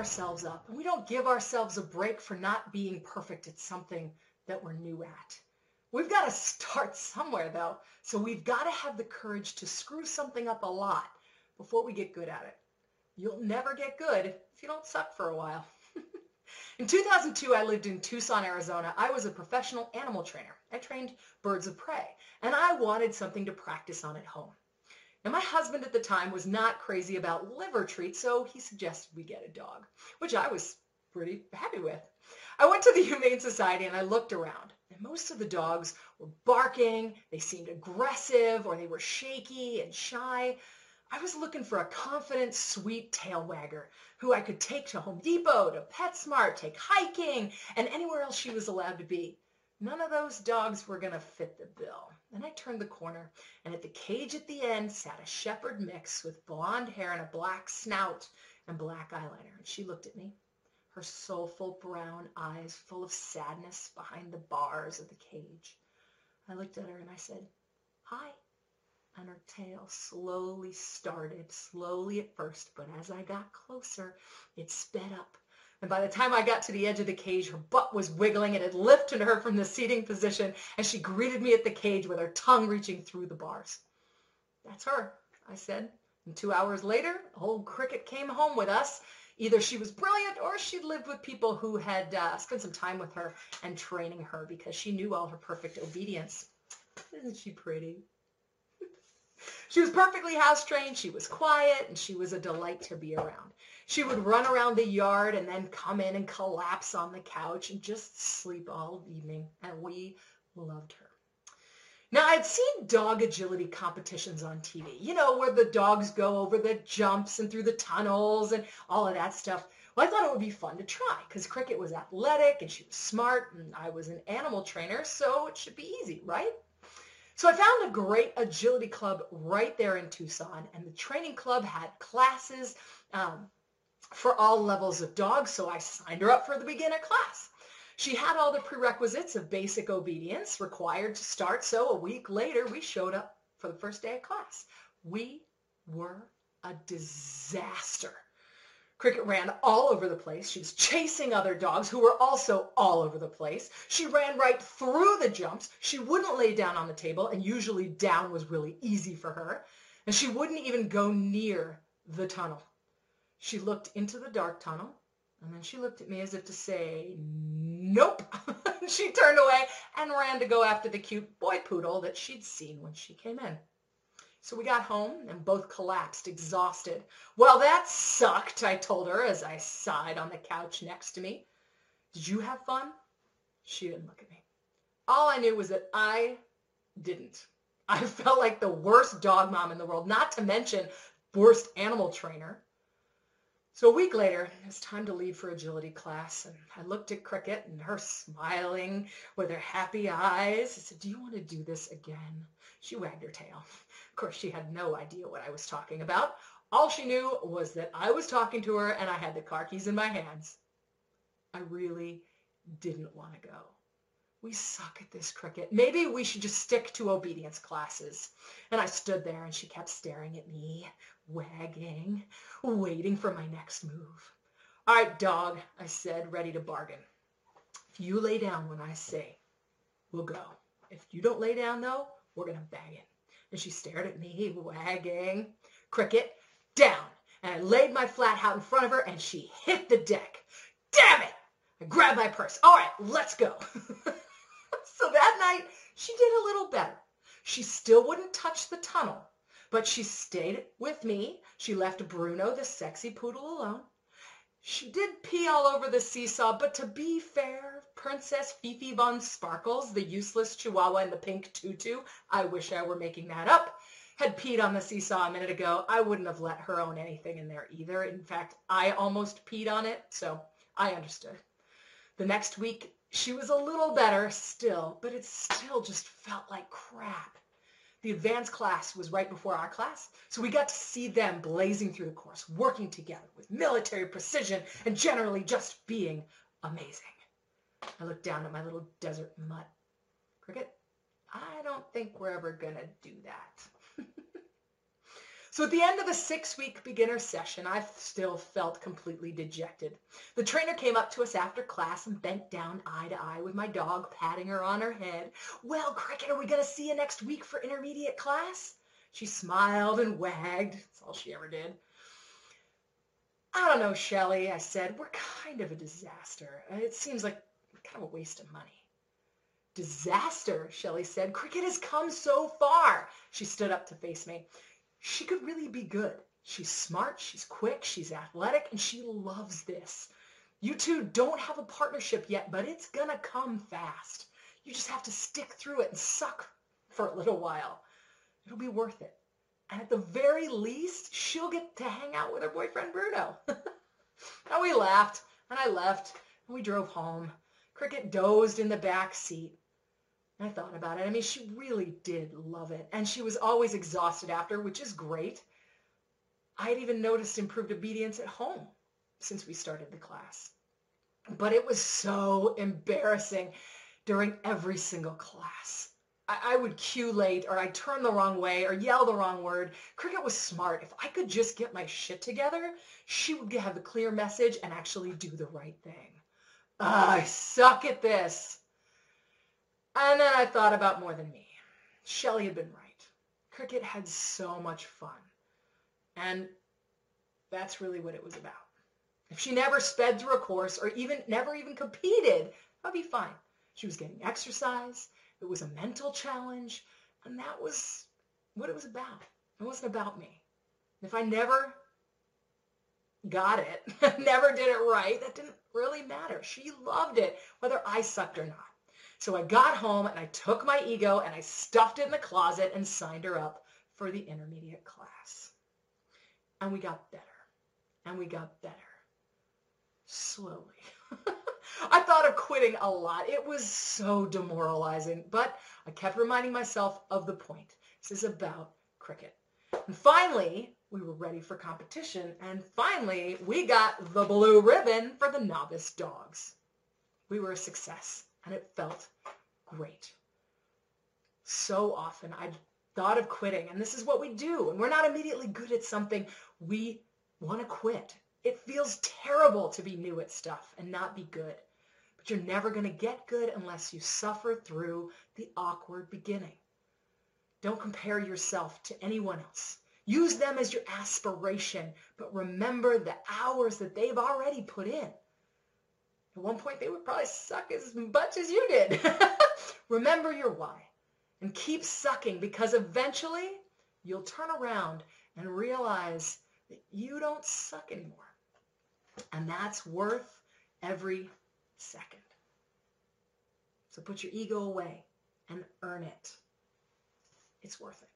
ourselves up and we don't give ourselves a break for not being perfect at something that we're new at. We've got to start somewhere though. So we've got to have the courage to screw something up a lot before we get good at it. You'll never get good if you don't suck for a while. in 2002, I lived in Tucson, Arizona. I was a professional animal trainer. I trained birds of prey and I wanted something to practice on at home. Now, my husband at the time was not crazy about liver treats, so he suggested we get a dog, which I was pretty happy with. I went to the Humane Society and I looked around. And most of the dogs were barking, they seemed aggressive, or they were shaky and shy. I was looking for a confident, sweet tail wagger who I could take to Home Depot, to PetSmart, take hiking, and anywhere else she was allowed to be. None of those dogs were going to fit the bill. Then I turned the corner, and at the cage at the end sat a shepherd mix with blonde hair and a black snout and black eyeliner. And she looked at me, her soulful brown eyes full of sadness behind the bars of the cage. I looked at her and I said, hi. And her tail slowly started, slowly at first, but as I got closer, it sped up and by the time I got to the edge of the cage, her butt was wiggling. And it lifted her from the seating position, and she greeted me at the cage with her tongue reaching through the bars. That's her, I said. And two hours later, old Cricket came home with us. Either she was brilliant or she'd lived with people who had uh, spent some time with her and training her because she knew all her perfect obedience. Isn't she pretty? She was perfectly house trained. She was quiet and she was a delight to be around. She would run around the yard and then come in and collapse on the couch and just sleep all evening. And we loved her. Now, I'd seen dog agility competitions on TV, you know, where the dogs go over the jumps and through the tunnels and all of that stuff. Well, I thought it would be fun to try because Cricket was athletic and she was smart and I was an animal trainer, so it should be easy, right? So I found a great agility club right there in Tucson, and the training club had classes um, for all levels of dogs, so I signed her up for the beginner class. She had all the prerequisites of basic obedience required to start, so a week later we showed up for the first day of class. We were a disaster. Cricket ran all over the place. She was chasing other dogs who were also all over the place. She ran right through the jumps. She wouldn't lay down on the table, and usually down was really easy for her. And she wouldn't even go near the tunnel. She looked into the dark tunnel, and then she looked at me as if to say, nope. she turned away and ran to go after the cute boy poodle that she'd seen when she came in. So we got home and both collapsed, exhausted. Well, that sucked, I told her as I sighed on the couch next to me. Did you have fun? She didn't look at me. All I knew was that I didn't. I felt like the worst dog mom in the world, not to mention worst animal trainer. So a week later, it was time to leave for agility class, and I looked at Cricket and her smiling with her happy eyes. I said, do you want to do this again? She wagged her tail Of course, she had no idea what I was talking about. All she knew was that I was talking to her and I had the car keys in my hands. I really didn't want to go. We suck at this, Cricket. Maybe we should just stick to obedience classes. And I stood there and she kept staring at me, wagging, waiting for my next move. All right, dog, I said, ready to bargain. If you lay down when I say, we'll go. If you don't lay down, though, we're going to bang it and she stared at me, wagging. Cricket, down. And I laid my flat out in front of her and she hit the deck. Damn it! I grabbed my purse. All right, let's go. night, she did a little better. She still wouldn't touch the tunnel, but she stayed with me. She left Bruno, the sexy poodle, alone. She did pee all over the seesaw, but to be fair, Princess Fifi von Sparkles, the useless chihuahua in the pink tutu, I wish I were making that up, had peed on the seesaw a minute ago. I wouldn't have let her own anything in there either. In fact, I almost peed on it, so I understood. The next week, she was a little better still, but it still just felt like crap. The advanced class was right before our class, so we got to see them blazing through the course, working together with military precision and generally just being amazing. I looked down at my little desert mutt. Cricket, I don't think we're ever going to do that. So at the end of the six-week beginner session, I still felt completely dejected. The trainer came up to us after class and bent down eye to eye with my dog, patting her on her head. Well, Cricket, are we going to see you next week for intermediate class? She smiled and wagged. That's all she ever did. I don't know, Shelley, I said. We're kind of a disaster. It seems like kind of a waste of money. Disaster, Shelley said. Cricket has come so far. She stood up to face me she could really be good. She's smart, she's quick, she's athletic, and she loves this. You two don't have a partnership yet, but it's to come fast. You just have to stick through it and suck for a little while. It'll be worth it. And at the very least, she'll get to hang out with her boyfriend Bruno. and we laughed, and I left, and we drove home. Cricket dozed in the back seat. I thought about it. I mean, she really did love it. And she was always exhausted after, which is great. I had even noticed improved obedience at home since we started the class. But it was so embarrassing during every single class. I, I would cue late or I'd turn the wrong way or yell the wrong word. Cricket was smart. If I could just get my shit together, she would have a clear message and actually do the right thing. I suck at this. And then I thought about more than me. Shelley had been right. Cricket had so much fun. And that's really what it was about. If she never sped through a course or even never even competed, that'd be fine. She was getting exercise. It was a mental challenge. And that was what it was about. It wasn't about me. If I never got it, never did it right, that didn't really matter. She loved it, whether I sucked or not. So I got home and I took my ego and I stuffed it in the closet and signed her up for the intermediate class. And we got better. And we got better. Slowly. I thought of quitting a lot. It was so demoralizing, but I kept reminding myself of the point. This is about cricket. And finally, we were ready for competition. And finally, we got the blue ribbon for the novice dogs. We were a success and it felt great. So often I thought of quitting, and this is what we do. And we're not immediately good at something. We want to quit. It feels terrible to be new at stuff and not be good. But you're never going to get good unless you suffer through the awkward beginning. Don't compare yourself to anyone else. Use them as your aspiration, but remember the hours that they've already put in. At one point, they would probably suck as much as you did. Remember your why and keep sucking because eventually you'll turn around and realize that you don't suck anymore. And that's worth every second. So put your ego away and earn it. It's worth it.